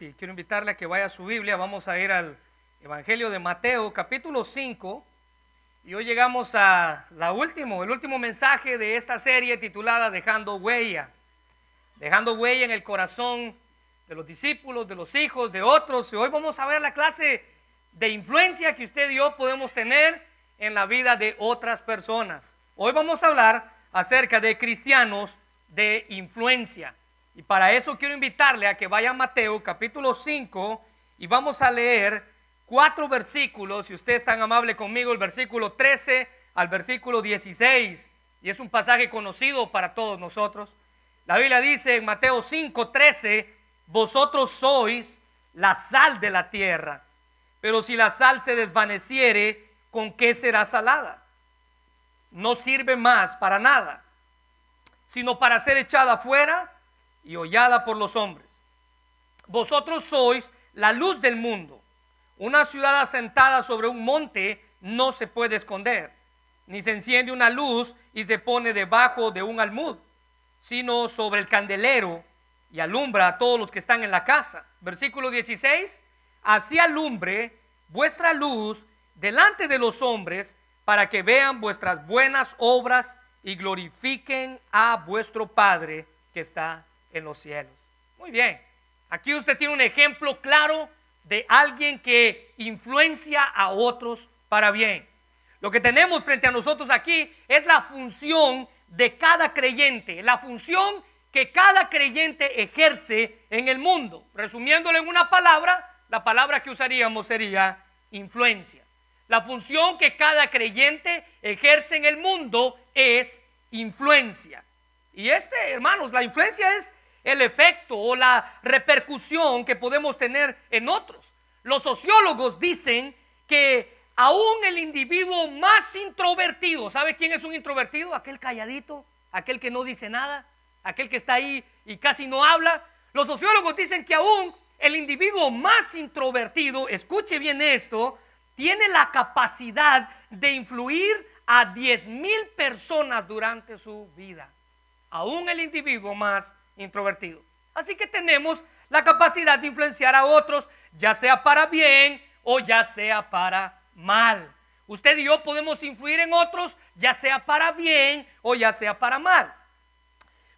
y quiero invitarle a que vaya a su Biblia. Vamos a ir al Evangelio de Mateo, capítulo 5. Y hoy llegamos a la último, el último mensaje de esta serie titulada Dejando huella. Dejando huella en el corazón de los discípulos, de los hijos, de otros. Y hoy vamos a ver la clase de influencia que usted y yo podemos tener en la vida de otras personas. Hoy vamos a hablar acerca de cristianos de influencia. Y para eso quiero invitarle a que vaya a Mateo capítulo 5 y vamos a leer cuatro versículos, si usted es tan amable conmigo, el versículo 13 al versículo 16. Y es un pasaje conocido para todos nosotros. La Biblia dice en Mateo 5, 13, vosotros sois la sal de la tierra, pero si la sal se desvaneciere, ¿con qué será salada? No sirve más para nada, sino para ser echada afuera y hollada por los hombres. Vosotros sois la luz del mundo. Una ciudad asentada sobre un monte no se puede esconder, ni se enciende una luz y se pone debajo de un almud, sino sobre el candelero y alumbra a todos los que están en la casa. Versículo 16, así alumbre vuestra luz delante de los hombres para que vean vuestras buenas obras y glorifiquen a vuestro Padre que está en los cielos. Muy bien, aquí usted tiene un ejemplo claro de alguien que influencia a otros para bien. Lo que tenemos frente a nosotros aquí es la función de cada creyente, la función que cada creyente ejerce en el mundo. Resumiéndolo en una palabra, la palabra que usaríamos sería influencia. La función que cada creyente ejerce en el mundo es influencia. Y este, hermanos, la influencia es el efecto o la repercusión que podemos tener en otros. Los sociólogos dicen que aún el individuo más introvertido, ¿sabe quién es un introvertido? Aquel calladito, aquel que no dice nada, aquel que está ahí y casi no habla. Los sociólogos dicen que aún el individuo más introvertido, escuche bien esto, tiene la capacidad de influir a 10 mil personas durante su vida. Aún el individuo más introvertido. Así que tenemos la capacidad de influenciar a otros, ya sea para bien o ya sea para mal. Usted y yo podemos influir en otros, ya sea para bien o ya sea para mal.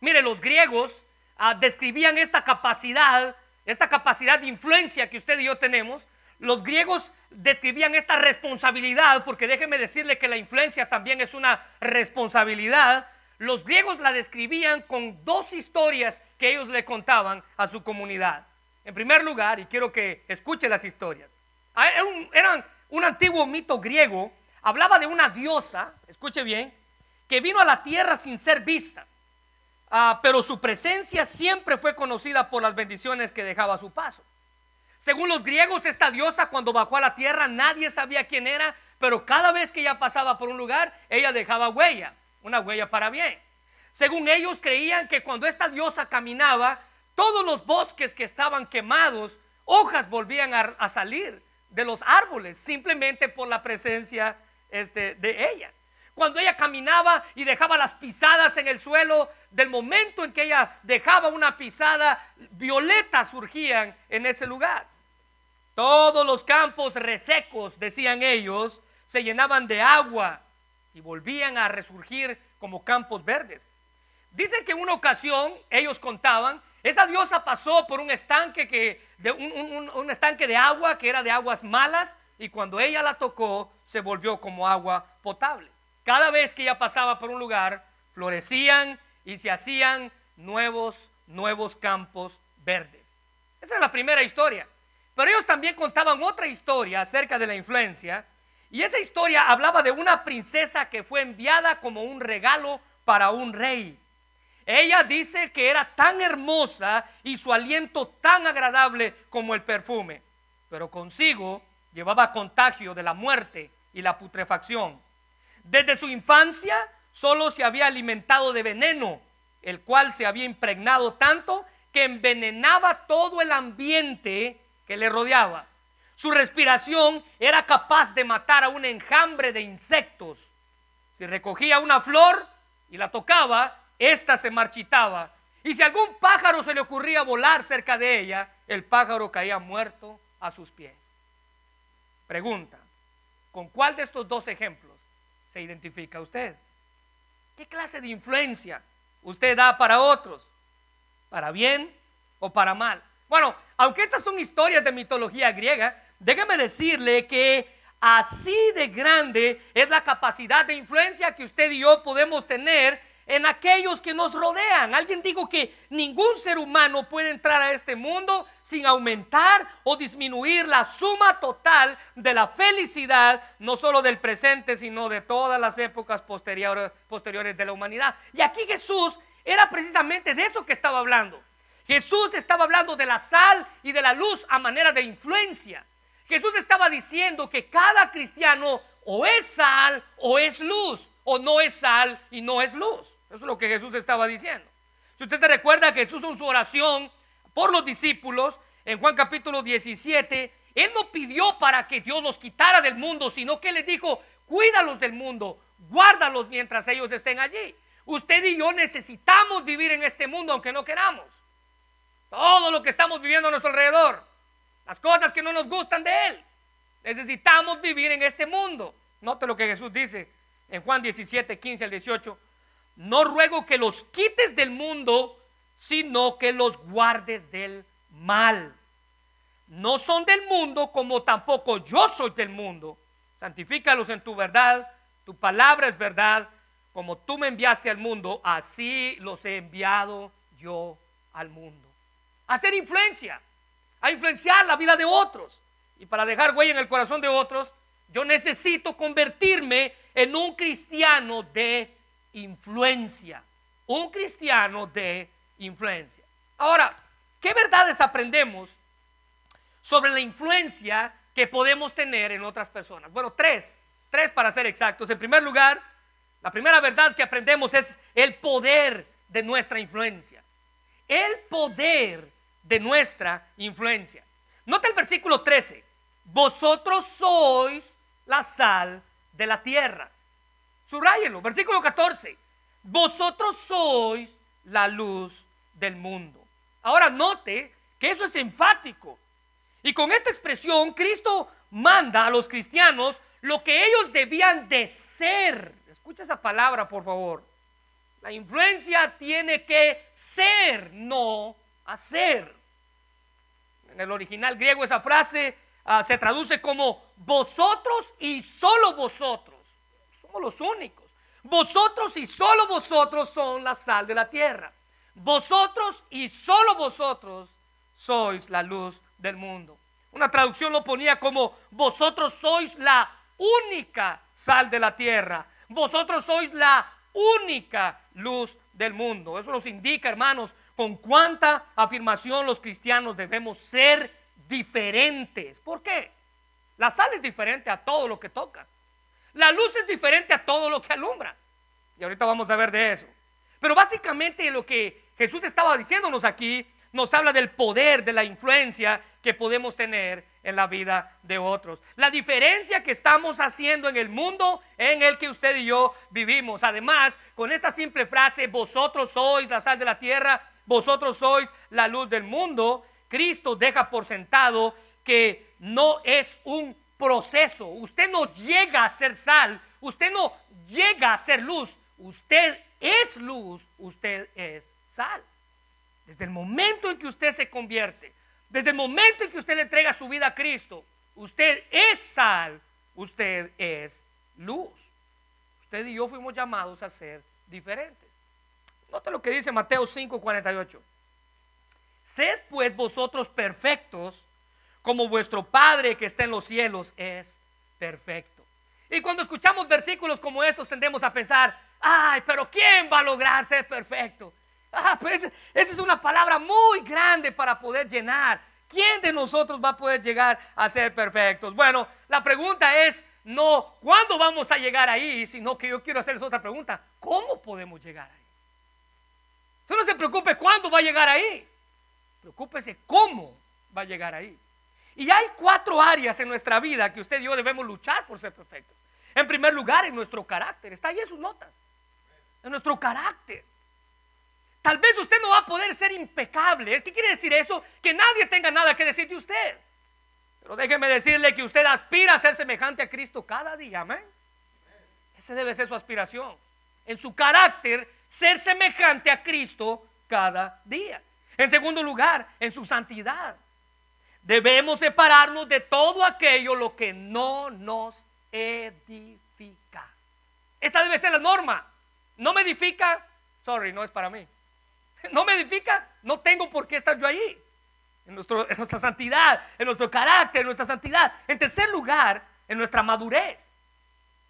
Mire, los griegos ah, describían esta capacidad, esta capacidad de influencia que usted y yo tenemos. Los griegos describían esta responsabilidad, porque déjeme decirle que la influencia también es una responsabilidad los griegos la describían con dos historias que ellos le contaban a su comunidad. En primer lugar, y quiero que escuche las historias, ah, eran un antiguo mito griego, hablaba de una diosa, escuche bien, que vino a la tierra sin ser vista, ah, pero su presencia siempre fue conocida por las bendiciones que dejaba a su paso. Según los griegos, esta diosa cuando bajó a la tierra nadie sabía quién era, pero cada vez que ella pasaba por un lugar, ella dejaba huella una huella para bien. Según ellos creían que cuando esta diosa caminaba, todos los bosques que estaban quemados, hojas volvían a, salir de los árboles simplemente por la presencia este, de ella. Cuando ella caminaba y dejaba las pisadas en el suelo, del momento en que ella dejaba una pisada, violetas surgían en ese lugar. Todos los campos resecos, decían ellos, se llenaban de agua y volvían a resurgir como campos verdes. Dicen que en una ocasión, ellos contaban, esa diosa pasó por un estanque, que, de un, estanque de agua que era de aguas malas y cuando ella la tocó se volvió como agua potable. Cada vez que ella pasaba por un lugar, florecían y se hacían nuevos, nuevos campos verdes. Esa es la primera historia. Pero ellos también contaban otra historia acerca de la influencia y esa historia hablaba de una princesa que fue enviada como un regalo para un rey. Ella dice que era tan hermosa y su aliento tan agradable como el perfume, pero consigo llevaba contagio de la muerte y la putrefacción. Desde su infancia solo se había alimentado de veneno, el cual se había impregnado tanto que envenenaba todo el ambiente que le rodeaba. Su respiración era capaz de matar a un enjambre de insectos. Si recogía una flor y la tocaba, ésta se marchitaba Y si algún pájaro se le ocurría volar cerca de ella, el pájaro caía muerto a sus pies. Pregunta, ¿con cuál de estos dos ejemplos se identifica usted? ¿Qué clase de influencia usted da para otros? ¿Para bien o para mal? Bueno, aunque estas son historias de mitología griega, déjeme decirle que así de grande es la capacidad de influencia que usted y yo podemos tener en aquellos que nos rodean. Alguien dijo que ningún ser humano puede entrar a este mundo sin aumentar o disminuir la suma total de la felicidad, no solo del presente, sino de todas las épocas posteriores, posteriores de la humanidad. Y aquí Jesús era precisamente de eso que estaba hablando. Jesús estaba hablando de la sal y de la luz a manera de influencia. Jesús estaba diciendo que cada cristiano o es sal o es luz, o no es sal y no es luz. Eso es lo que Jesús estaba diciendo. Si usted se recuerda Jesús en su oración por los discípulos, en Juan capítulo 17, Él no pidió para que Dios los quitara del mundo, sino que les dijo, cuídalos del mundo, guárdalos mientras ellos estén allí. Usted y yo necesitamos vivir en este mundo aunque no queramos. Todo lo que estamos viviendo a nuestro alrededor, las cosas que no nos gustan de Él. Necesitamos vivir en este mundo. Note lo que Jesús dice en Juan 17, 15 al 18 no ruego que los quites del mundo, sino que los guardes del mal. No son del mundo como tampoco yo soy del mundo. Santifícalos en tu verdad, tu palabra es verdad. Como tú me enviaste al mundo, así los he enviado yo al mundo. Hacer influencia, a influenciar la vida de otros. Y para dejar huella en el corazón de otros, yo necesito convertirme en un cristiano de influencia. Un cristiano de influencia. Ahora, ¿qué verdades aprendemos sobre la influencia que podemos tener en otras personas? Bueno, tres, tres para ser exactos. En primer lugar, la primera verdad que aprendemos es el poder de nuestra influencia. El poder de nuestra influencia. Nota el versículo 13. Vosotros sois la sal de la tierra. Subrayenlo, versículo 14. Vosotros sois la luz del mundo. Ahora note que eso es enfático. Y con esta expresión, Cristo manda a los cristianos lo que ellos debían de ser. Escucha esa palabra, por favor. La influencia tiene que ser, no hacer. En el original griego esa frase ah, se traduce como vosotros y solo vosotros somos los únicos. Vosotros y solo vosotros son la sal de la tierra. Vosotros y solo vosotros sois la luz del mundo. Una traducción lo ponía como vosotros sois la única sal de la tierra. Vosotros sois la única luz del mundo. Eso nos indica, hermanos, con cuánta afirmación los cristianos debemos ser diferentes. ¿Por qué? La sal es diferente a todo lo que toca. La luz es diferente a todo lo que alumbra. Y ahorita vamos a ver de eso. Pero básicamente lo que Jesús estaba diciéndonos aquí nos habla del poder, de la influencia que podemos tener en la vida de otros. La diferencia que estamos haciendo en el mundo en el que usted y yo vivimos. Además, con esta simple frase, vosotros sois la sal de la tierra, vosotros sois la luz del mundo, Cristo deja por sentado que no es un proceso. Usted no llega a ser sal, usted no llega a ser luz, usted es luz, usted es sal. Desde el momento en que usted se convierte, desde el momento en que usted le entrega su vida a Cristo, usted es sal, usted es luz. Usted y yo fuimos llamados a ser diferentes. Nota lo que dice Mateo 5:48. Sed pues vosotros perfectos como vuestro Padre que está en los cielos es perfecto. Y cuando escuchamos versículos como estos tendemos a pensar, ay, pero ¿quién va a lograr ser perfecto? Ah, pero esa es una palabra muy grande para poder llenar. ¿Quién de nosotros va a poder llegar a ser perfectos? Bueno, la pregunta es no cuándo vamos a llegar ahí, sino que yo quiero hacerles otra pregunta. ¿Cómo podemos llegar ahí? Usted no se preocupe cuándo va a llegar ahí. Preocúpese cómo va a llegar ahí. Y hay cuatro áreas en nuestra vida que usted y yo debemos luchar por ser perfectos. En primer lugar, en nuestro carácter. Está ahí en sus notas. En nuestro carácter. Tal vez usted no va a poder ser impecable. ¿Qué quiere decir eso? Que nadie tenga nada que decir de usted. Pero déjeme decirle que usted aspira a ser semejante a Cristo cada día. Amén. Esa debe ser su aspiración. En su carácter, ser semejante a Cristo cada día. En segundo lugar, en su santidad. Debemos separarnos de todo aquello lo que no nos edifica. Esa debe ser la norma. No me edifica, sorry, no es para mí. No me edifica, no tengo por qué estar yo allí. En, en nuestra santidad, en nuestro carácter, en nuestra santidad. En tercer lugar, en nuestra madurez.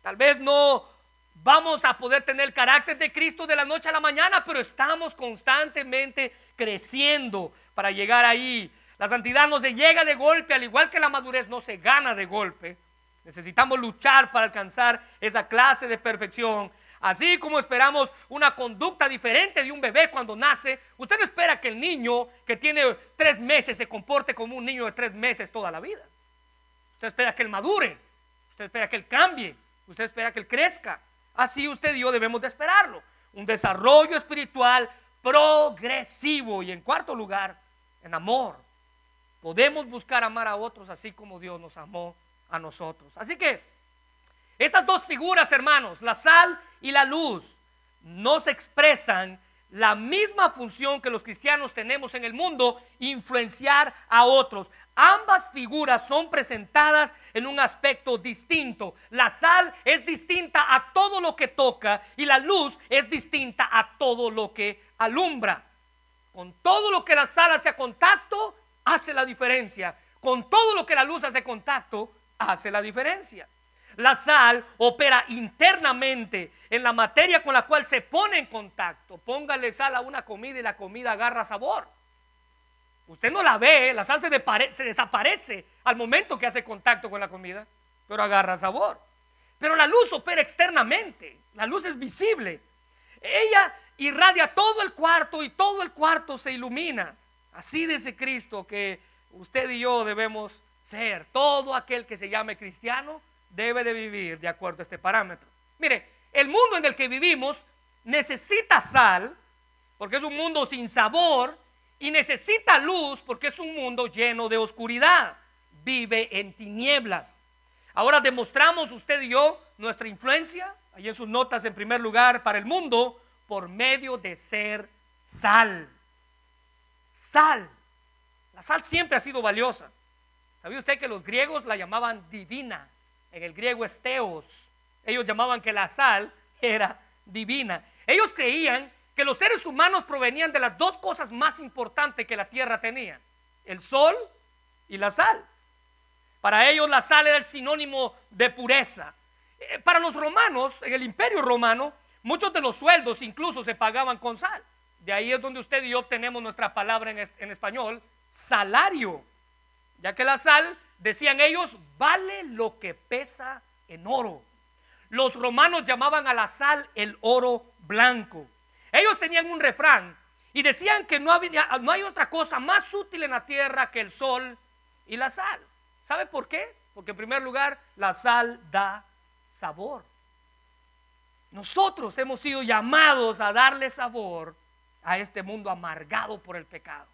Tal vez no vamos a poder tener el carácter de Cristo de la noche a la mañana, pero estamos constantemente creciendo para llegar ahí. La santidad no se llega de golpe, al igual que la madurez no se gana de golpe. Necesitamos luchar para alcanzar esa clase de perfección Así como esperamos una conducta diferente de un bebé cuando nace, usted no espera que el niño que tiene tres meses se comporte como un niño de tres meses toda la vida. Usted espera que él madure, usted espera que él cambie, usted espera que él crezca. Así usted y yo debemos de esperarlo. Un desarrollo espiritual progresivo. Y en cuarto lugar, en amor. Podemos buscar amar a otros así como Dios nos amó a nosotros. Así que estas dos figuras, hermanos, la sal y la luz, nos expresan la misma función que los cristianos tenemos en el mundo, influenciar a otros. Ambas figuras son presentadas en un aspecto distinto. La sal es distinta a todo lo que toca y la luz es distinta a todo lo que alumbra. Con todo lo que la sal hace contacto, hace la diferencia. Con todo lo que la luz hace contacto, hace la diferencia. La sal opera internamente en la materia con la cual se pone en contacto. Póngale sal a una comida y la comida agarra sabor. Usted no la ve, la sal se, se desaparece al momento que hace contacto con la comida, pero agarra sabor. Pero la luz opera externamente, la luz es visible. Ella irradia todo el cuarto y todo el cuarto se ilumina. Así dice Cristo que usted y yo debemos ser. Todo aquel que se llame cristiano debe de vivir de acuerdo a este parámetro. Mire, el mundo en el que vivimos necesita sal, porque es un mundo sin sabor, y necesita luz, porque es un mundo lleno de oscuridad. Vive en tinieblas. Ahora demostramos usted y yo nuestra influencia, ahí en sus notas en primer lugar, para el mundo, por medio de ser sal. Sal. La sal siempre ha sido valiosa. ¿Sabía usted que los griegos la llamaban divina? en el griego es Ellos llamaban que la sal era divina. Ellos creían que los seres humanos provenían de las dos cosas más importantes que la tierra tenía, el sol y la sal. Para ellos la sal era el sinónimo de pureza. Eh, para los romanos, en el imperio romano, muchos de los sueldos incluso se pagaban con sal. De ahí es donde usted y yo obtenemos nuestra palabra en, en español, salario, ya que la sal decían ellos, vale lo que pesa en oro. Los romanos llamaban a la sal el oro blanco. Ellos tenían un refrán y decían que no, hay otra cosa más útil en la tierra que el sol y la sal. ¿Sabe por qué? Porque en primer lugar la sal da sabor. Nosotros hemos sido llamados a darle sabor a este mundo amargado por el pecado.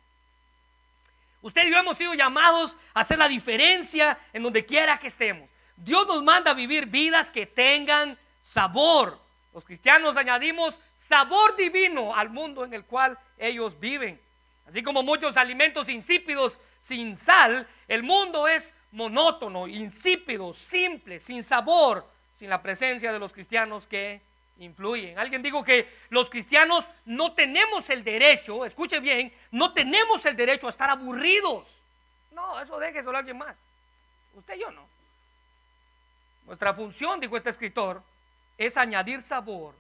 Usted y yo hemos sido llamados a hacer la diferencia en donde quiera que estemos. Dios nos manda a vivir vidas que tengan sabor. Los cristianos añadimos sabor divino al mundo en el cual ellos viven. Así como muchos alimentos insípidos sin sal, el mundo es monótono, insípido, simple, sin sabor, sin la presencia de los cristianos que influyen. Alguien dijo que los cristianos no tenemos el derecho, escuche bien, no tenemos el derecho a estar aburridos. No, eso déjeselo a alguien más. Usted y yo no. Nuestra función, dijo este escritor, es añadir sabor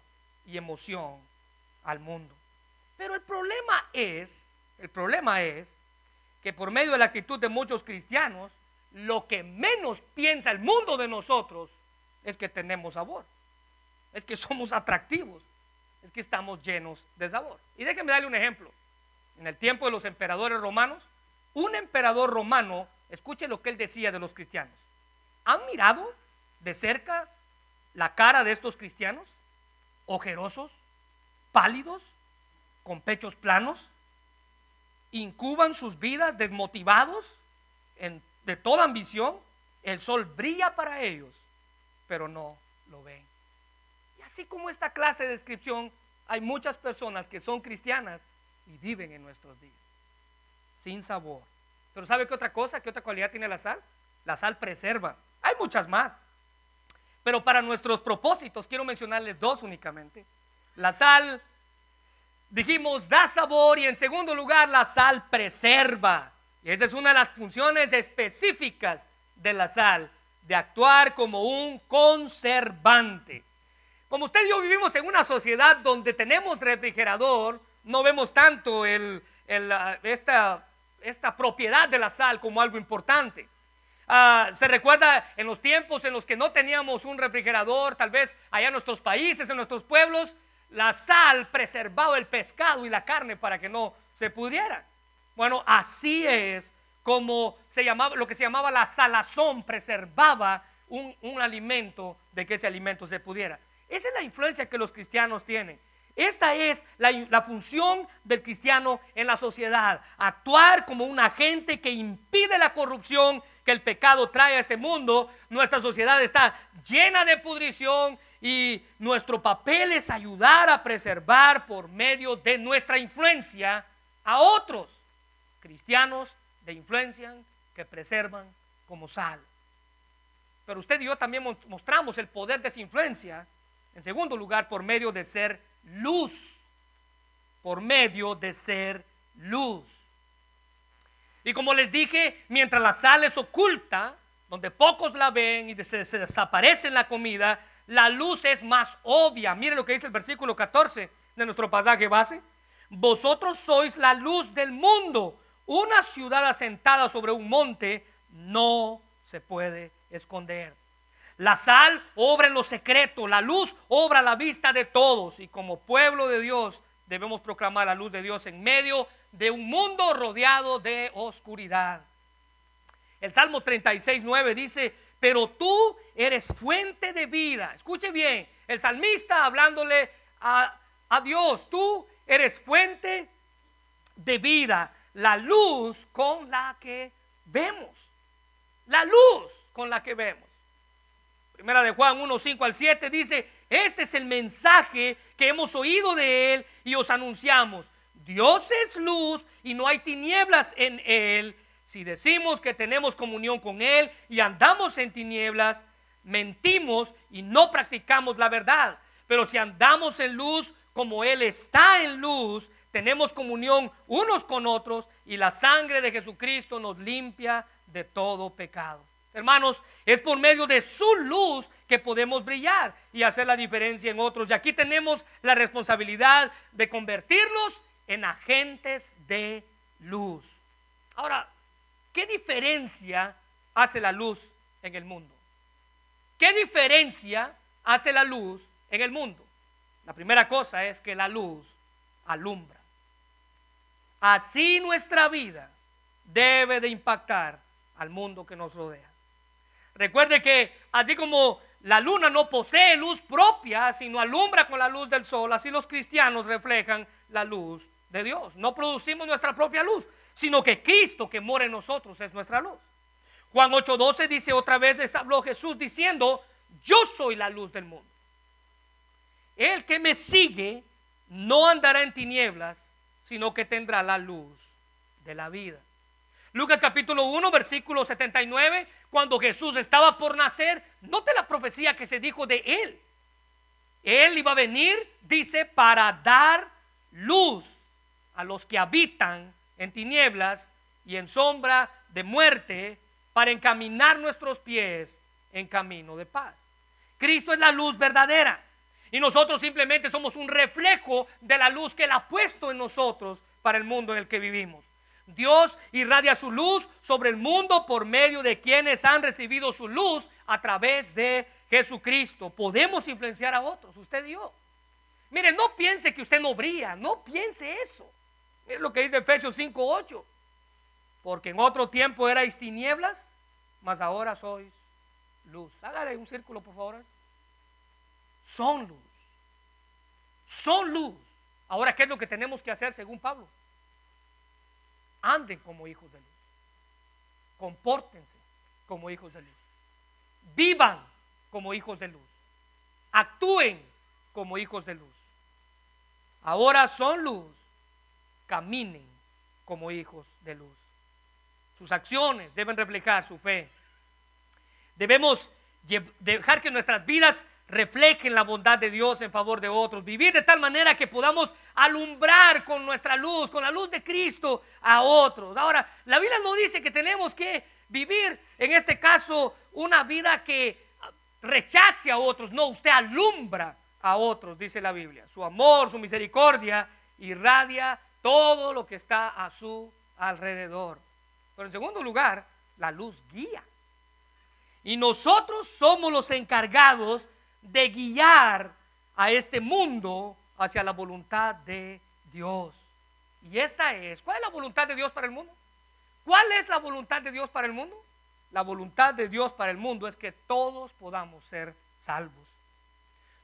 y emoción al mundo. Pero el problema es, el problema es que por medio de la actitud de muchos cristianos, lo que menos piensa el mundo de nosotros es que tenemos sabor es que somos atractivos, es que estamos llenos de sabor. Y déjenme darle un ejemplo. En el tiempo de los emperadores romanos, un emperador romano, escuche lo que él decía de los cristianos. ¿Han mirado de cerca la cara de estos cristianos? Ojerosos, pálidos, con pechos planos, incuban sus vidas desmotivados de toda ambición, el sol brilla para ellos, pero no lo ven. Y así como esta clase de descripción, hay muchas personas que son cristianas y viven en nuestros días, sin sabor. Pero ¿sabe qué otra cosa, qué otra cualidad tiene la sal? La sal preserva. Hay muchas más. Pero para nuestros propósitos quiero mencionarles dos únicamente. La sal, dijimos, da sabor y en segundo lugar la sal preserva. Y esa es una de las funciones específicas de la sal, de actuar como un conservante. Como usted y yo vivimos en una sociedad donde tenemos refrigerador, no vemos tanto esta, esta propiedad de la sal como algo importante. Ah, se recuerda en los tiempos en los que no teníamos un refrigerador, tal vez allá en nuestros países, en nuestros pueblos, la sal preservaba el pescado y la carne para que no se pudiera. Bueno, así es como se llamaba, lo que se llamaba la salazón preservaba un, alimento de que ese alimento se pudiera. Esa es la influencia que los cristianos tienen. Esta es la, función del cristiano en la sociedad, actuar como un agente que impide la corrupción que el pecado trae a este mundo. Nuestra sociedad está llena de pudrición y nuestro papel es ayudar a preservar por medio de nuestra influencia a otros cristianos de influencia que preservan como sal. Pero usted y yo también mostramos el poder de esa influencia, en segundo lugar, por medio de ser luz. Por medio de ser luz. Y como les dije, mientras la sal es oculta, donde pocos la ven y se, desaparece en la comida, la luz es más obvia. Miren lo que dice el versículo 14 de nuestro pasaje base. Vosotros sois la luz del mundo. Una ciudad asentada sobre un monte no se puede esconder. La sal obra en lo secreto, la luz obra la vista de todos. Y como pueblo de Dios debemos proclamar la luz de Dios en medio de un mundo rodeado de oscuridad. El Salmo 36, 9 dice, pero tú eres fuente de vida. Escuche bien, el salmista hablándole a Dios, tú eres fuente de vida, la luz con la que vemos. La luz con la que vemos. Primera de Juan 1, 5 al 7 dice, este es el mensaje que hemos oído de él y os anunciamos. Dios es luz y no hay tinieblas en él. Si decimos que tenemos comunión con Él y andamos en tinieblas, mentimos y no practicamos la verdad. Pero si andamos en luz como Él está en luz, tenemos comunión unos con otros y la sangre de Jesucristo nos limpia de todo pecado. Hermanos, es por medio de su luz que podemos brillar y hacer la diferencia en otros. Y aquí tenemos la responsabilidad de convertirlos en agentes de luz. Ahora, ¿qué diferencia hace la luz en el mundo? ¿Qué diferencia hace la luz en el mundo? La primera cosa es que la luz alumbra. Así nuestra vida debe de impactar al mundo que nos rodea. Recuerde que así como la luna no posee luz propia, sino alumbra con la luz del sol, así los cristianos reflejan la luz de Dios. No producimos nuestra propia luz, sino que Cristo que mora en nosotros es nuestra luz. Juan 8:12 dice otra vez les habló Jesús diciendo, yo soy la luz del mundo. El que me sigue no andará en tinieblas, sino que tendrá la luz de la vida. Lucas capítulo 1, versículo 79, cuando Jesús estaba por nacer, note la profecía que se dijo de él. Él iba a venir, dice, para dar luz a los que habitan en tinieblas y en sombra de muerte para encaminar nuestros pies en camino de paz. Cristo es la luz verdadera y nosotros simplemente somos un reflejo de la luz que Él ha puesto en nosotros para el mundo en el que vivimos. Dios irradia su luz sobre el mundo por medio de quienes han recibido su luz a través de Jesucristo. Podemos influenciar a otros, usted y yo. Mire, no piense que usted no brilla, no piense eso. Es lo que dice Efesios 5:8. Porque en otro tiempo erais tinieblas, mas ahora sois luz. Hágale un círculo, por favor. Son luz. Son luz. Ahora, ¿qué es lo que tenemos que hacer según Pablo? Anden como hijos de luz. Compórtense como hijos de luz. Vivan como hijos de luz. Actúen como hijos de luz. Ahora son luz. Caminen como hijos de luz. Sus acciones deben reflejar su fe. Debemos dejar que nuestras vidas reflejen la bondad de Dios en favor de otros, vivir de tal manera que podamos alumbrar con nuestra luz, con la luz de Cristo a otros. Ahora, la Biblia no dice que tenemos que vivir, en este caso, una vida que rechace a otros, no, usted alumbra a otros, dice la Biblia. Su amor, su misericordia irradia todo lo que está a su alrededor. Pero en segundo lugar, la luz guía. Y nosotros somos los encargados de guiar a este mundo hacia la voluntad de Dios. Y esta es, ¿cuál es la voluntad de Dios para el mundo? ¿Cuál es la voluntad de Dios para el mundo? La voluntad de Dios para el mundo es que todos podamos ser salvos.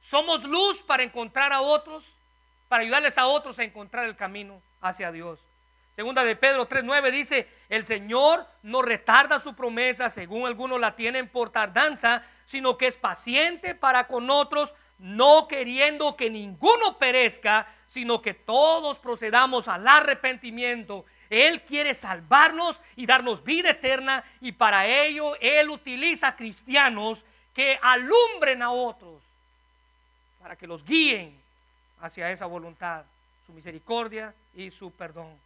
Somos luz para encontrar a otros, para ayudarles a otros a encontrar el camino hacia Dios. Segunda de Pedro 3.9 dice, el Señor no retarda su promesa según algunos la tienen por tardanza, sino que es paciente para con otros, no queriendo que ninguno perezca, sino que todos procedamos al arrepentimiento. Él quiere salvarnos y darnos vida eterna y para ello Él utiliza cristianos que alumbren a otros para que los guíen hacia esa voluntad, su misericordia y su perdón.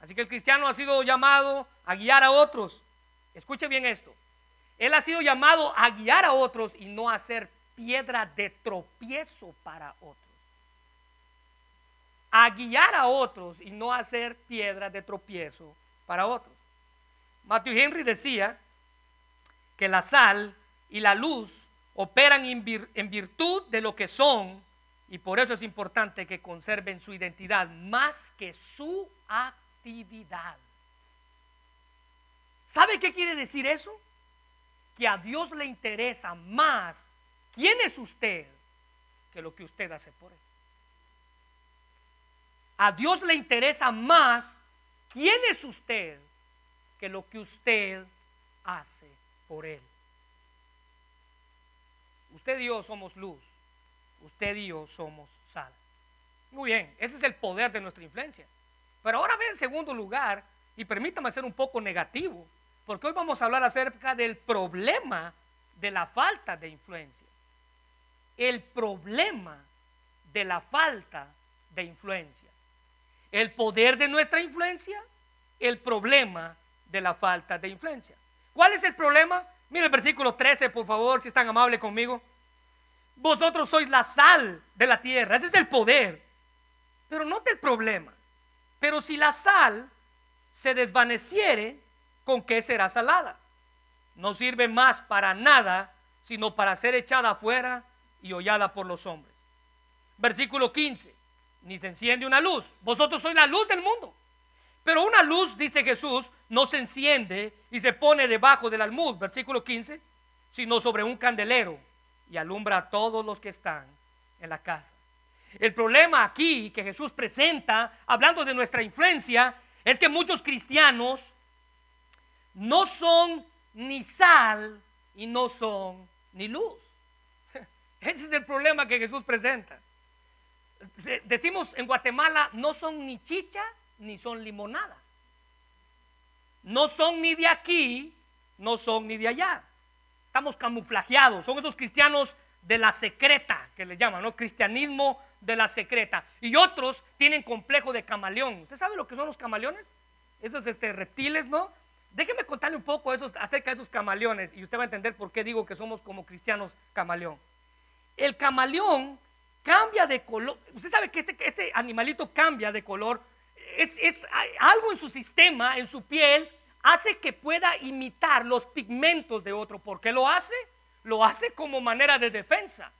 Así que el cristiano ha sido llamado a guiar a otros. Escuche bien esto. Él ha sido llamado a guiar a otros y no a ser piedra de tropiezo para otros. A guiar a otros y no a ser piedra de tropiezo para otros. Matthew Henry decía que la sal y la luz operan en virtud de lo que son y por eso es importante que conserven su identidad más que su actividad. ¿Sabe qué quiere decir eso? Que a Dios le interesa más quién es usted que lo que usted hace por él. A Dios le interesa más quién es usted que lo que usted hace por él. Usted y yo somos luz. Usted y yo somos sal. Muy bien, ese es el poder de nuestra influencia. Pero ahora ve en segundo lugar, y permítame ser un poco negativo, porque hoy vamos a hablar acerca del problema de la falta de influencia. El problema de la falta de influencia. El poder de nuestra influencia, el problema de la falta de influencia. ¿Cuál es el problema? Mire el versículo 13, por favor, si están amables conmigo. Vosotros sois la sal de la tierra. Ese es el poder. Pero note el problema. Pero si la sal se desvaneciere, ¿con qué será salada? No sirve más para nada, sino para ser echada afuera y hollada por los hombres. Versículo 15, ni se enciende una luz. Vosotros sois la luz del mundo. Pero una luz, dice Jesús, no se enciende y se pone debajo del almud, versículo 15, sino sobre un candelero y alumbra a todos los que están en la casa. El problema aquí que Jesús presenta, hablando de nuestra influencia, es que muchos cristianos no son ni sal y no son ni luz. Ese es el problema que Jesús presenta. Decimos en Guatemala, no son ni chicha ni son limonada. No son ni de aquí, no son ni de allá. Estamos camuflajeados. Son esos cristianos de la secreta que le llaman, ¿no? Cristianismo de la secreta. Y otros tienen complejo de camaleón. ¿Usted sabe lo que son los camaleones? Esos este, reptiles, ¿no? Déjeme contarle un poco acerca de esos camaleones y usted va a entender por qué digo que somos como cristianos camaleón. El camaleón cambia de color. Usted sabe que este, este animalito cambia de color. Es, es algo en su sistema, en su piel, hace que pueda imitar los pigmentos de otro. ¿Por qué lo hace? Lo hace como manera de defensa.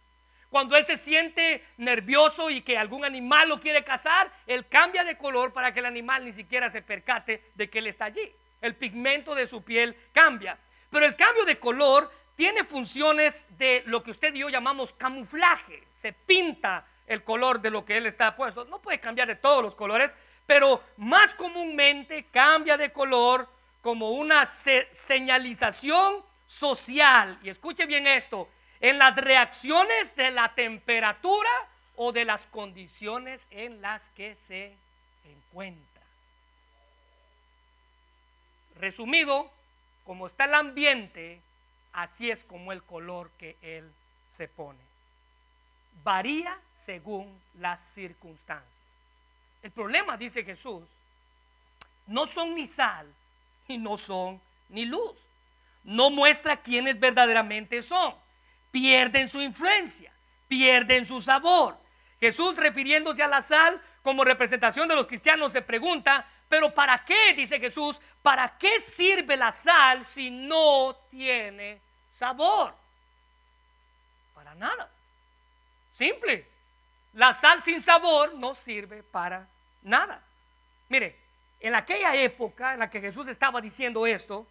Cuando él se siente nervioso y que algún animal lo quiere cazar, él cambia de color para que el animal ni siquiera se percate de que él está allí el pigmento de su piel cambia. Pero el cambio de color tiene funciones de lo que usted y yo llamamos camuflaje. Se pinta el color de lo que él está puesto. No puede cambiar de todos los colores, pero más comúnmente cambia de color como una señalización social. Y escuche bien esto, en las reacciones de la temperatura o de las condiciones en las que se encuentra. Resumido, como está el ambiente, así es como el color que él se pone. Varía según las circunstancias. El problema, dice Jesús, no son ni sal y no son ni luz. No muestra quiénes verdaderamente son. Pierden su influencia, pierden su sabor. Jesús, refiriéndose a la sal como representación de los cristianos, se pregunta, pero ¿para qué? Dice Jesús, ¿para qué sirve la sal si no tiene sabor? Para nada. Simple. La sal sin sabor no sirve para nada. Mire, en aquella época en la que Jesús estaba diciendo esto,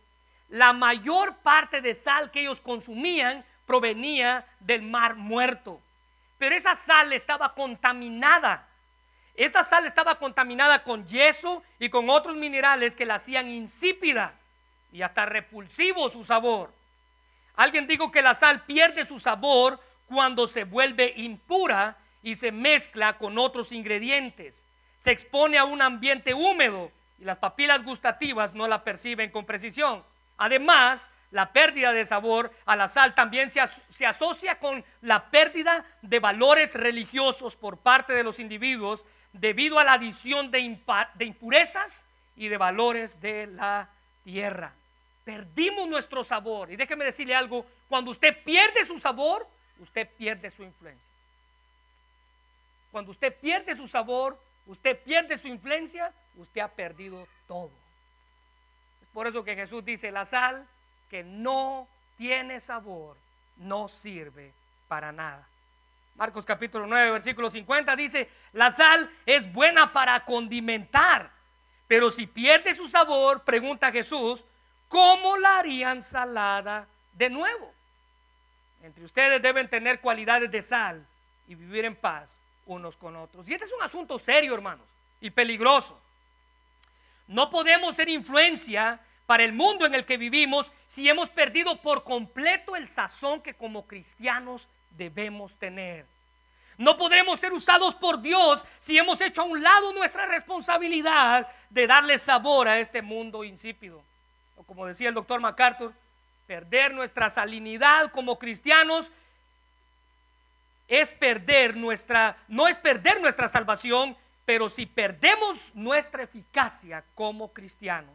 la mayor parte de sal que ellos consumían provenía del mar muerto. Pero esa sal estaba contaminada. Esa sal estaba contaminada con yeso y con otros minerales que la hacían insípida y hasta repulsivo su sabor. Alguien dijo que la sal pierde su sabor cuando se vuelve impura y se mezcla con otros ingredientes. Se expone a un ambiente húmedo y las papilas gustativas no la perciben con precisión. Además, la pérdida de sabor a la sal también se, se, asocia con la pérdida de valores religiosos por parte de los individuos debido a la adición de, impurezas y de valores de la tierra. Perdimos nuestro sabor. Y déjeme decirle algo, cuando usted pierde su sabor, usted pierde su influencia. Cuando usted pierde su sabor, usted pierde su influencia, usted ha perdido todo. Es por eso que Jesús dice, la sal que no tiene sabor no sirve para nada. Marcos capítulo 9, versículo 50 dice, la sal es buena para condimentar, pero si pierde su sabor, pregunta Jesús, ¿cómo la harían salada de nuevo? Entre ustedes deben tener cualidades de sal y vivir en paz unos con otros. Y este es un asunto serio, hermanos, y peligroso. No podemos ser influencia para el mundo en el que vivimos si hemos perdido por completo el sazón que como cristianos debemos tener. No podremos ser usados por Dios si hemos hecho a un lado nuestra responsabilidad de darle sabor a este mundo insípido. O como decía el doctor MacArthur, perder nuestra salinidad como cristianos es perder nuestra, no es perder nuestra salvación, pero si perdemos nuestra eficacia como cristianos,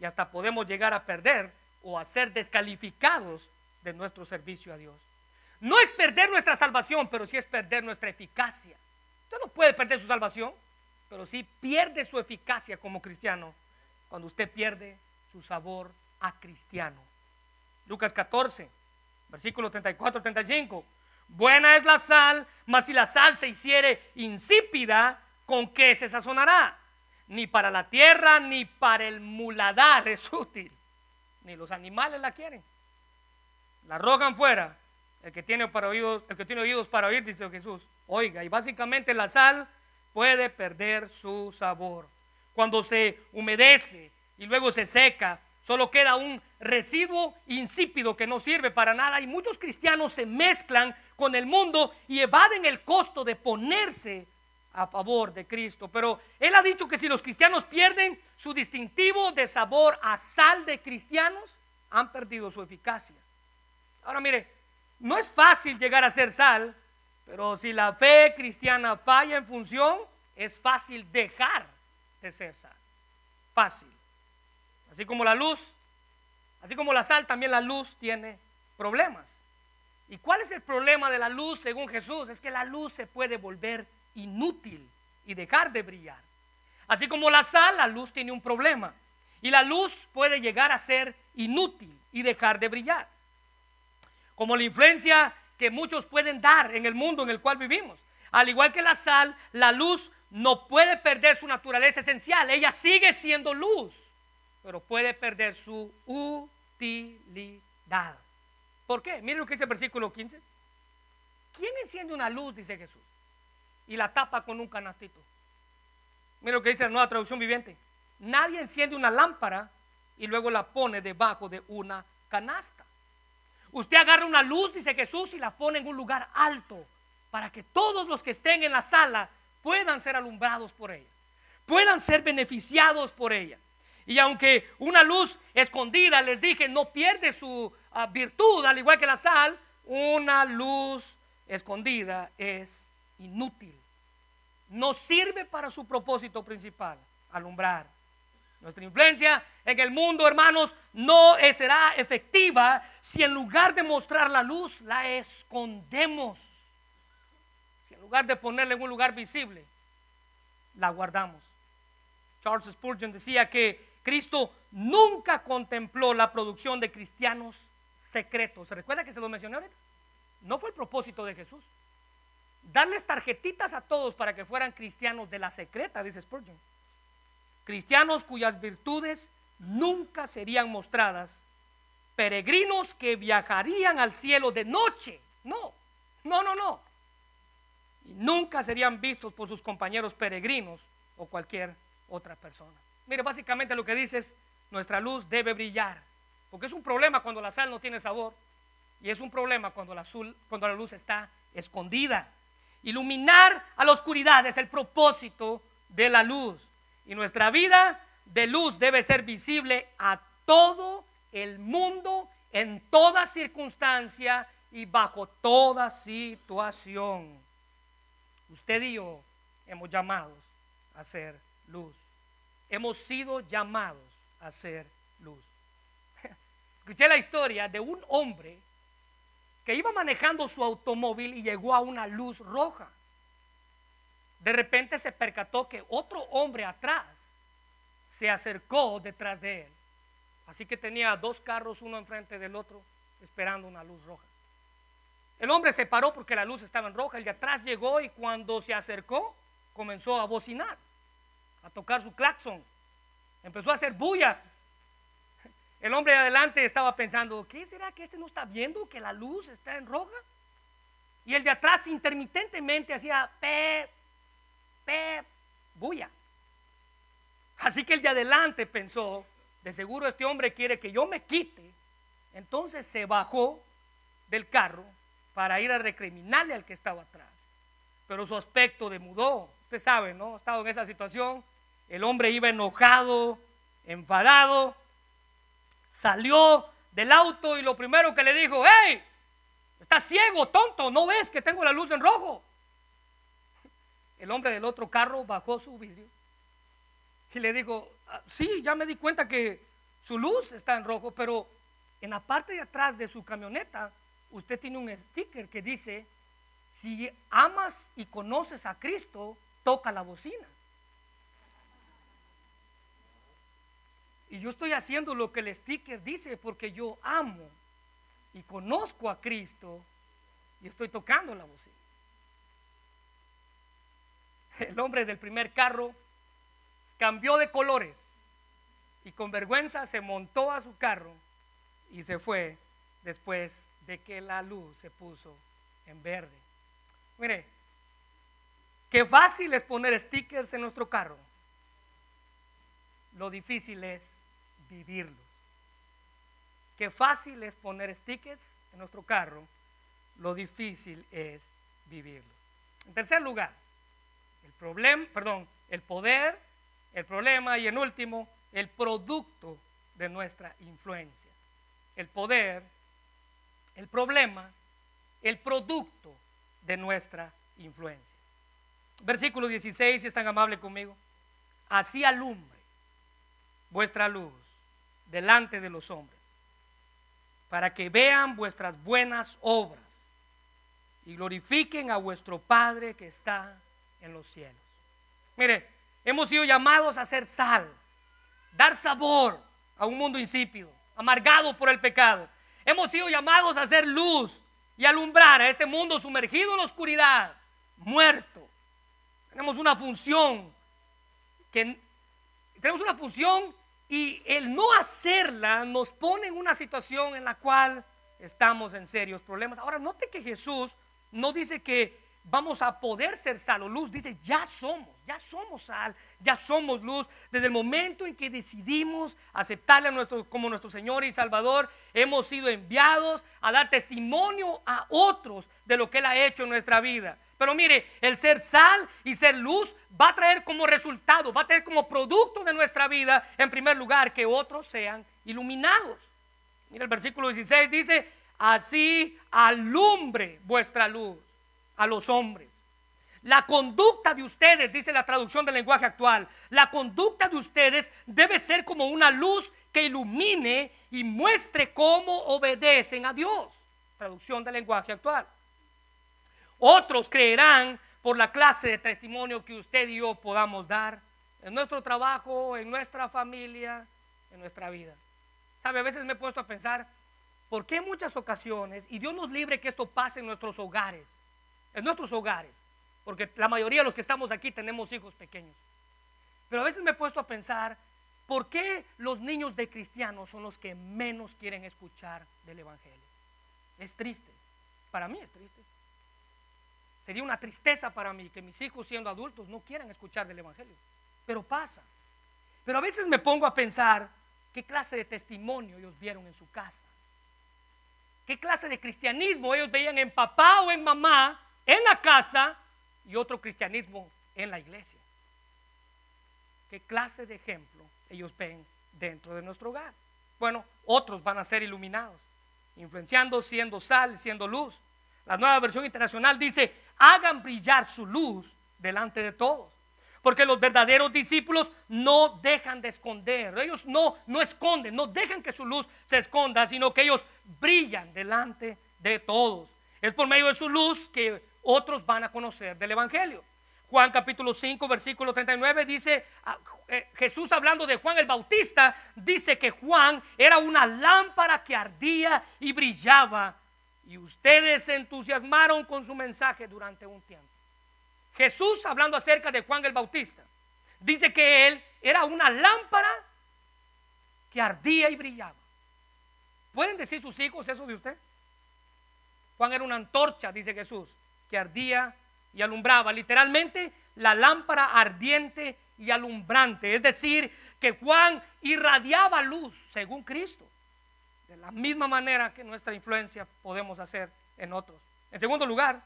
y hasta podemos llegar a perder o a ser descalificados de nuestro servicio a Dios. No es perder nuestra salvación, pero sí es perder nuestra eficacia. Usted no puede perder su salvación, pero sí pierde su eficacia como cristiano cuando usted pierde su sabor a cristiano. Lucas 14, versículo 34-35. Buena es la sal, mas si la sal se hiciere insípida, ¿con qué se sazonará? Ni para la tierra ni para el muladar es útil. Ni los animales la quieren. La arrojan fuera. El que tiene, para oídos, el que tiene oídos para oír, dice Jesús. Oiga, y básicamente la sal puede perder su sabor. Cuando se humedece y luego se seca, solo queda un residuo insípido que no sirve para nada. Y muchos cristianos se mezclan con el mundo y evaden el costo de ponerse a favor de Cristo. Pero Él ha dicho que si los cristianos pierden su distintivo de sabor a sal de cristianos, han perdido su eficacia. Ahora mire, no es fácil llegar a ser sal, pero si la fe cristiana falla en función, es fácil dejar de ser sal. Fácil. Así como la luz, así como la sal, también la luz tiene problemas. ¿Y cuál es el problema de la luz según Jesús? Es que la luz se puede volver inútil y dejar de brillar. Así como la sal, la luz tiene un problema. Y la luz puede llegar a ser inútil y dejar de brillar. Como la influencia que muchos pueden dar en el mundo en el cual vivimos. Al igual que la sal, la luz no puede perder su naturaleza esencial. Ella sigue siendo luz, pero puede perder su utilidad. ¿Por qué? Miren lo que dice el versículo 15. ¿Quién enciende una luz? Dice Jesús. y la tapa con un canastito. Mira lo que dice la nueva traducción viviente. Nadie enciende una lámpara y luego la pone debajo de una canasta. Usted agarra una luz, dice Jesús, y la pone en un lugar alto para que todos los que estén en la sala puedan ser alumbrados por ella, puedan ser beneficiados por ella. Y aunque una luz escondida, les dije, no pierde su ah, virtud, al igual que la sal, una luz escondida es inútil. No sirve para su propósito principal, alumbrar. Nuestra influencia en el mundo, hermanos, no será efectiva si en lugar de mostrar la luz, la escondemos. Si en lugar de ponerla en un lugar visible, la guardamos. Charles Spurgeon decía que Cristo nunca contempló la producción de cristianos secretos. ¿Se recuerda que se lo mencioné ahorita? No fue el propósito de Jesús. Darles tarjetitas a todos para que fueran cristianos de la secreta, dice Spurgeon. Cristianos cuyas virtudes nunca serían mostradas. Peregrinos que viajarían al cielo de noche. No, no, no, no. Y nunca serían vistos por sus compañeros peregrinos o cualquier otra persona. Mire, básicamente lo que dice es, nuestra luz debe brillar. Porque es un problema cuando la sal no tiene sabor. Y es un problema cuando la, azul, cuando la luz está escondida. Iluminar a la oscuridad es el propósito de la luz. Y nuestra vida de luz debe ser visible a todo el mundo, en toda circunstancia y bajo toda situación. Usted y yo hemos llamados a ser luz hemos sido llamados a ser luz. Escuché la historia de un hombre que iba manejando su automóvil y llegó a una luz roja. De repente se percató que otro hombre atrás se acercó detrás de él. Así que tenía dos carros, uno enfrente del otro, esperando una luz roja. El hombre se paró porque la luz estaba en roja. El de atrás llegó y cuando se acercó comenzó a bocinar a tocar su claxon. Empezó a hacer bulla. El hombre de adelante estaba pensando, ¿qué será que este no está viendo que la luz está en roja? Y el de atrás intermitentemente hacía pe, pe, bulla. Así que el de adelante pensó, de seguro este hombre quiere que yo me quite. Entonces se bajó del carro para ir a recriminarle al que estaba atrás. Pero su aspecto demudó. Usted sabe, ¿no? Ha estado en esa situación el hombre iba enojado, enfadado, salió del auto y lo primero que le dijo, hey, estás ciego, tonto, ¿no ves que tengo la luz en rojo? El hombre del otro carro bajó su vidrio y le dijo, ah, sí, ya me di cuenta que su luz está en rojo, pero en la parte de atrás de su camioneta usted tiene un sticker que dice, si amas y conoces a Cristo, toca la bocina. Y yo estoy haciendo lo que el sticker dice porque yo amo y conozco a Cristo y estoy tocando la bocina. El hombre del primer carro cambió de colores y con vergüenza se montó a su carro y se fue después de que la luz se puso en verde. Mire, qué fácil es poner stickers en nuestro carro. Lo difícil es vivirlos. Qué fácil es poner stickers en nuestro carro, lo difícil es vivirlos. En tercer lugar, el problema, perdón, el poder, el problema y en último, el producto de nuestra influencia. El poder, el problema, el producto de nuestra influencia. Versículo 16, si es tan amable conmigo. Así alumbre vuestra luz delante de los hombres, para que vean vuestras buenas obras y glorifiquen a vuestro Padre que está en los cielos. Mire, hemos sido llamados a ser sal, dar sabor a un mundo insípido, amargado por el pecado. Hemos sido llamados a ser luz y alumbrar a este mundo sumergido en la oscuridad, muerto. Tenemos una función tenemos una función y el no hacerla nos pone en una situación en la cual estamos en serios problemas. Ahora, note que Jesús no dice que vamos a poder ser sal o luz. Dice, ya somos, ya somos sal, ya somos luz. Desde el momento en que decidimos aceptarle a nuestro, como nuestro Señor y Salvador, hemos sido enviados a dar testimonio a otros de lo que Él ha hecho en nuestra vida. Pero mire, el ser sal y ser luz va a traer como resultado, va a traer como producto de nuestra vida, en primer lugar, que otros sean iluminados. Mire, el versículo 16 dice, así alumbre vuestra luz a los hombres. La conducta de ustedes, dice la traducción del lenguaje actual, la conducta de ustedes debe ser como una luz que ilumine y muestre cómo obedecen a Dios. Traducción del lenguaje actual. Otros creerán por la clase de testimonio que usted y yo podamos dar en nuestro trabajo, en nuestra familia, en nuestra vida. Sabe, a veces me he puesto a pensar, ¿por qué en muchas ocasiones, y Dios nos libre que esto pase en nuestros hogares, en nuestros hogares, porque la mayoría de los que estamos aquí tenemos hijos pequeños. Pero a veces me he puesto a pensar, ¿por qué los niños de cristianos son los que menos quieren escuchar del Evangelio? Es triste, para mí es triste. Sería una tristeza para mí que mis hijos siendo adultos no quieran escuchar del Evangelio. Pero pasa. Pero a veces me pongo a pensar qué clase de testimonio ellos vieron en su casa. ¿Qué clase de cristianismo ellos veían en papá o en mamá, en la casa y otro cristianismo en la iglesia? ¿Qué clase de ejemplo ellos ven dentro de nuestro hogar? Bueno, otros van a ser iluminados, influenciando, siendo sal, siendo luz. La nueva versión internacional dice, hagan brillar su luz delante de todos. Porque los verdaderos discípulos no dejan de esconder. Ellos no, no esconden, no dejan que su luz se esconda, sino que ellos brillan delante de todos. Es por medio de su luz que otros van a conocer del Evangelio. Juan capítulo 5, versículo 39 dice, ah, eh, Jesús hablando de Juan el Bautista, dice que Juan era una lámpara que ardía y brillaba y ustedes se entusiasmaron con su mensaje durante un tiempo. Jesús, hablando acerca de Juan el Bautista, dice que él era una lámpara que ardía y brillaba. ¿Pueden decir sus hijos eso de usted? Juan era una antorcha, dice Jesús, que ardía y alumbraba. Literalmente, la lámpara ardiente y alumbrante. Es decir, que Juan irradiaba luz según Cristo de la misma manera que nuestra influencia podemos hacer en otros. En segundo lugar,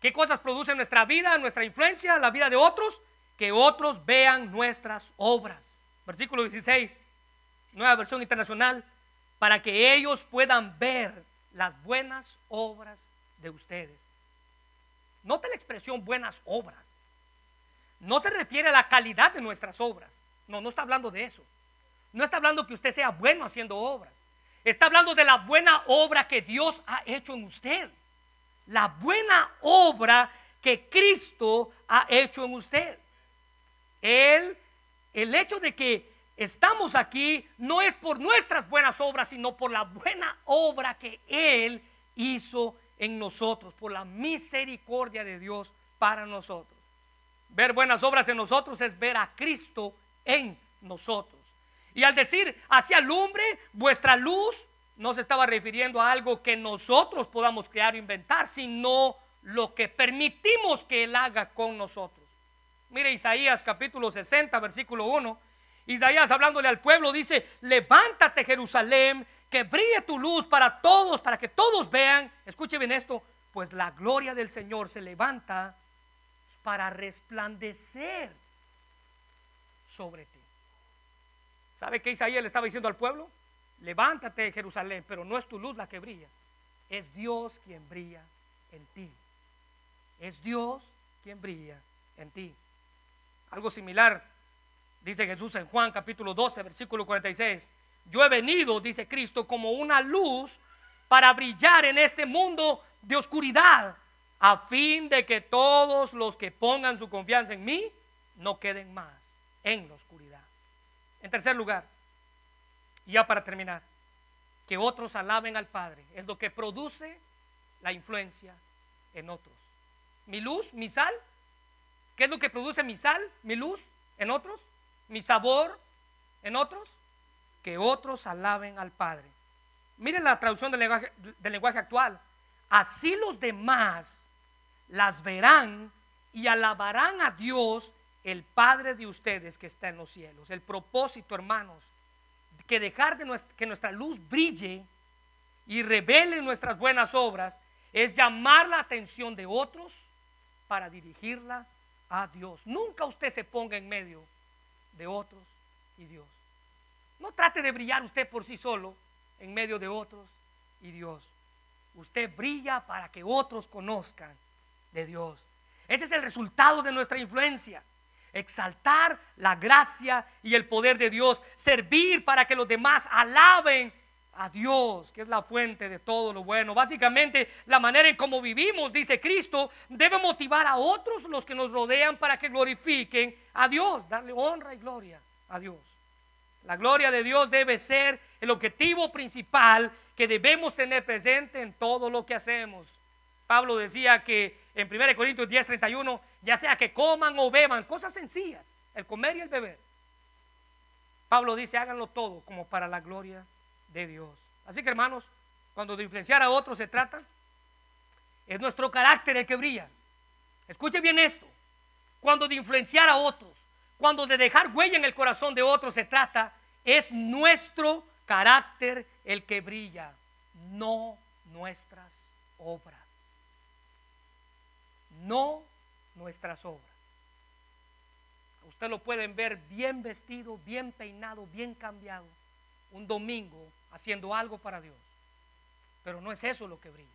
¿qué cosas produce nuestra vida, nuestra influencia, la vida de otros? Que otros vean nuestras obras. Versículo 16, nueva versión internacional, para que ellos puedan ver las buenas obras de ustedes. Note la expresión buenas obras. No se refiere a la calidad de nuestras obras. No, no está hablando de eso. No está hablando que usted sea bueno haciendo obras. Está hablando de la buena obra que Dios ha hecho en usted. La buena obra que Cristo ha hecho en usted. Él, el hecho de que estamos aquí no es por nuestras buenas obras, sino por la buena obra que Él hizo en nosotros, por la misericordia de Dios para nosotros. Ver buenas obras en nosotros es ver a Cristo en nosotros. Y al decir hacia alumbre vuestra luz, no se estaba refiriendo a algo que nosotros podamos crear o inventar, sino lo que permitimos que Él haga con nosotros. Mire Isaías capítulo 60, versículo 1. Isaías hablándole al pueblo dice, levántate Jerusalén, que brille tu luz para todos, para que todos vean. Escuche bien esto, pues la gloria del Señor se levanta para resplandecer sobre ti. ¿Sabe qué Isaías le estaba diciendo al pueblo? Levántate, Jerusalén, pero no es tu luz la que brilla, es Dios quien brilla en ti. Es Dios quien brilla en ti. Algo similar dice Jesús en Juan capítulo 12, versículo 46. Yo he venido, dice Cristo, como una luz para brillar en este mundo de oscuridad, a fin de que todos los que pongan su confianza en mí no queden más en la oscuridad. En tercer lugar, y ya para terminar, que otros alaben al Padre es lo que produce la influencia en otros. Mi luz, mi sal, ¿qué es lo que produce mi sal, mi luz en otros? Mi sabor en otros, que otros alaben al Padre. Miren la traducción del lenguaje, actual. Así los demás las verán y alabarán a Dios, el Padre de ustedes que está en los cielos. El propósito, hermanos, que dejar de que nuestra luz brille y revele nuestras buenas obras es llamar la atención de otros para dirigirla a Dios. Nunca usted se ponga en medio de otros y Dios. No trate de brillar usted por sí solo en medio de otros y Dios. Usted brilla para que otros conozcan de Dios. Ese es el resultado de nuestra influencia. Exaltar la gracia y el poder de Dios. Servir para que los demás alaben a Dios, que es la fuente de todo lo bueno. Básicamente, la manera en cómo vivimos, dice Cristo, debe motivar a otros los que nos rodean para que glorifiquen a Dios, darle honra y gloria a Dios. La gloria de Dios debe ser el objetivo principal que debemos tener presente en todo lo que hacemos. Pablo decía que en 1 Corintios 10, 31, ya sea que coman o beban, cosas sencillas, el comer y el beber. Pablo dice, háganlo todo como para la gloria de Dios. Así que hermanos, cuando de influenciar a otros se trata, es nuestro carácter el que brilla. Escuche bien esto. Cuando de influenciar a otros, cuando de dejar huella en el corazón de otros se trata, es nuestro carácter el que brilla, no nuestras obras. No nuestras obras. Usted lo pueden ver bien vestido, bien peinado, bien cambiado, un domingo haciendo algo para Dios. Pero no es eso lo que brilla.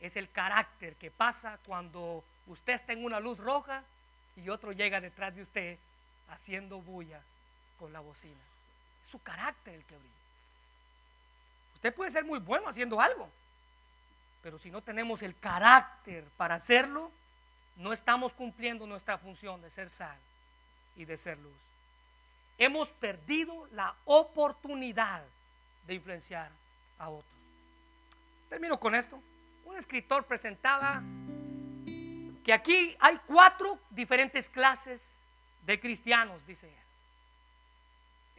Es el carácter que pasa cuando usted está en una luz roja y otro llega detrás de usted haciendo bulla con la bocina. Es su carácter el que brilla. Usted puede ser muy bueno haciendo algo, pero si no tenemos el carácter para hacerlo, no estamos cumpliendo nuestra función de ser sal y de ser luz. Hemos perdido la oportunidad de influenciar a otros. Termino con esto. Un escritor presentaba que aquí hay cuatro diferentes clases de cristianos, dice él.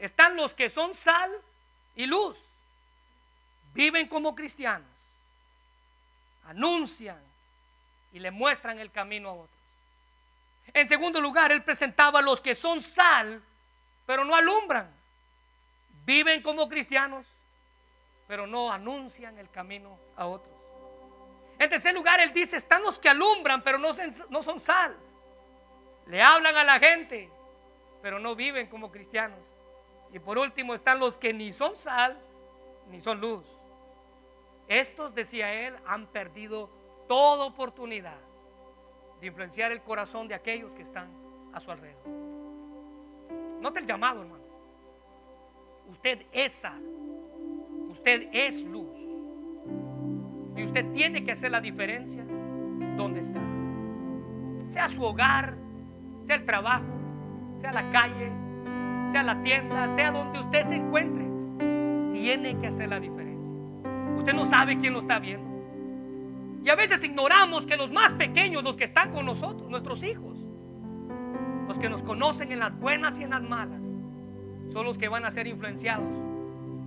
Están los que son sal y luz, viven como cristianos, anuncian y le muestran el camino a otros. En segundo lugar, él presentaba a los que son sal, pero no alumbran. Viven como cristianos, pero no anuncian el camino a otros. En tercer lugar, él dice, están los que alumbran, pero no, no son sal. Le hablan a la gente, pero no viven como cristianos. Y por último están los que ni son sal, ni son luz. Estos, decía él, han perdido toda oportunidad de influenciar el corazón de aquellos que están a su alrededor. Note el llamado, hermano. Usted es sal. Usted es luz. Y usted tiene que hacer la diferencia donde está. Sea su hogar, sea el trabajo, sea la calle, sea la tienda, sea donde usted se encuentre. Tiene que hacer la diferencia. Usted no sabe quién lo está viendo. Y a veces ignoramos que los más pequeños, los que están con nosotros, nuestros hijos, los que nos conocen en las buenas y en las malas, son los que van a ser influenciados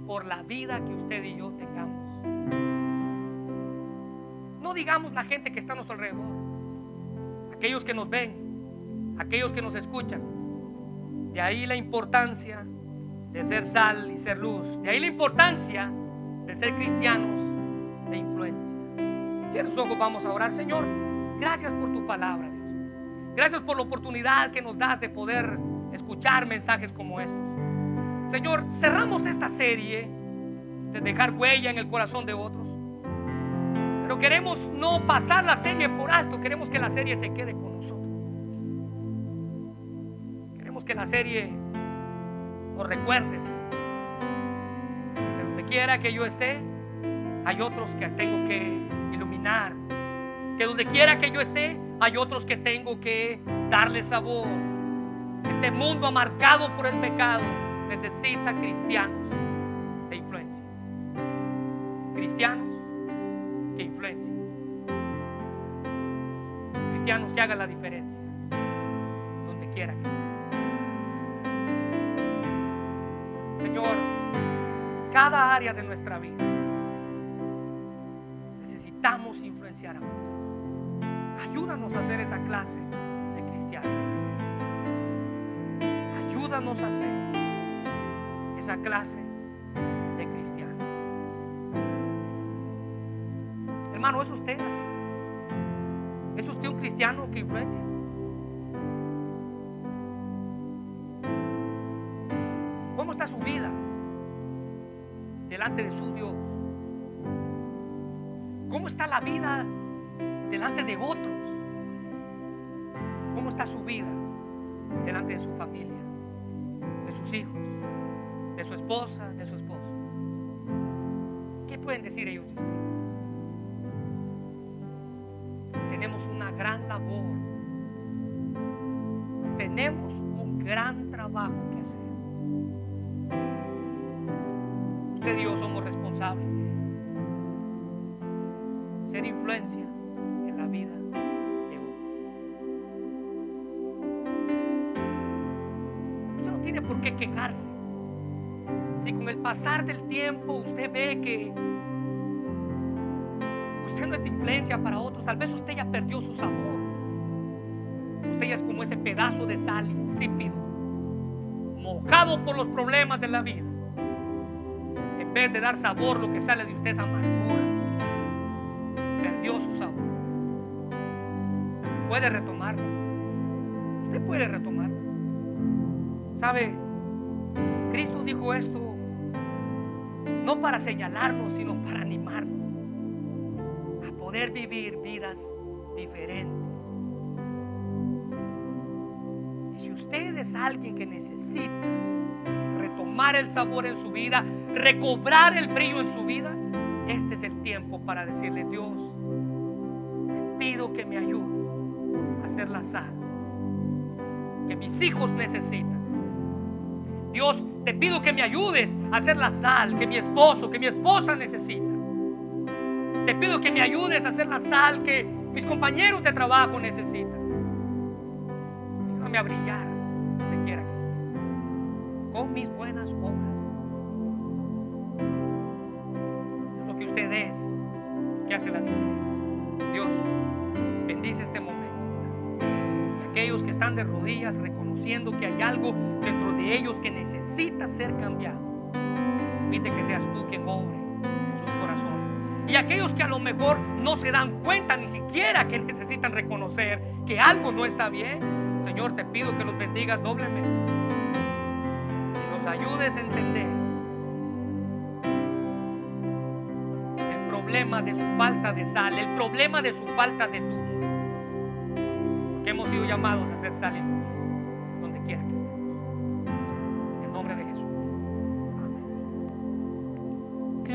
por la vida que usted y yo tengamos. No digamos la gente que está a nuestro alrededor, aquellos que nos ven, aquellos que nos escuchan. De ahí la importancia de ser sal y ser luz. De ahí la importancia de ser cristianos de influencia. Cierra sus ojos, vamos a orar. Señor, gracias por tu palabra, Dios. Gracias por la oportunidad que nos das de poder escuchar mensajes como estos. Señor, cerramos esta serie de dejar huella en el corazón de otros. Pero queremos no pasar la serie por alto, queremos que la serie se quede con nosotros. Que la serie nos recuerde, quiera que yo esté, hay otros que tengo que iluminar. Que donde quiera que yo esté, hay otros que tengo que darle sabor. Este mundo marcado por el pecado necesita cristianos de influencia. Cristianos que influencien. Cristianos que hagan la diferencia donde quiera que esté. Señor, cada área de nuestra vida necesitamos influenciar a otros. Ayúdanos a hacer esa clase de cristianos. Ayúdanos a hacer esa clase de cristianos. Hermano, ¿es usted así? ¿Es usted un cristiano que influencia? Su vida delante de su Dios? ¿Cómo está la vida delante de otros? ¿Cómo está su vida delante de su familia, de sus hijos, de su esposa, de su esposo? ¿Qué pueden decir ellos? Tenemos una gran labor. Tenemos un gran trabajo que hacer. Ser influencia en la vida de otros. Usted no tiene por qué quejarse. Si con el pasar del tiempo usted ve que usted no es de influencia para otros, tal vez usted ya perdió su sabor. Usted ya es como ese pedazo de sal insípido, mojado por los problemas de la vida. En vez de dar sabor, lo que sale de usted es amargura. Perdió su sabor. Puede retomarlo. Usted puede retomarlo. ¿Sabe? Cristo dijo esto no para señalarnos, sino para animarnos a poder vivir vidas diferentes. Y si usted es alguien que necesita retomar el sabor en su vida, recobrar el brillo en su vida, este es el tiempo para decirle, Dios, te pido que me ayudes a hacer la sal que mis hijos necesitan. Dios, te pido que me ayudes a hacer la sal que mi esposo, que mi esposa necesita. Te pido que me ayudes a hacer la sal que mis compañeros de trabajo necesitan. Ayúdame a brillar Con mis buenas obras. Lo que usted es, que hace la diferencia. Dios, bendice este momento. Y aquellos que están de rodillas reconociendo que hay algo dentro de ellos que necesita ser cambiado. Permite que seas tú quien obre en sus corazones. Y aquellos que a lo mejor no se dan cuenta ni siquiera que necesitan reconocer que algo no está bien, Señor, te pido que los bendigas doblemente. Ayudes a entender el problema de su falta de sal, el problema de su falta de luz. Porque hemos sido llamados a ser sal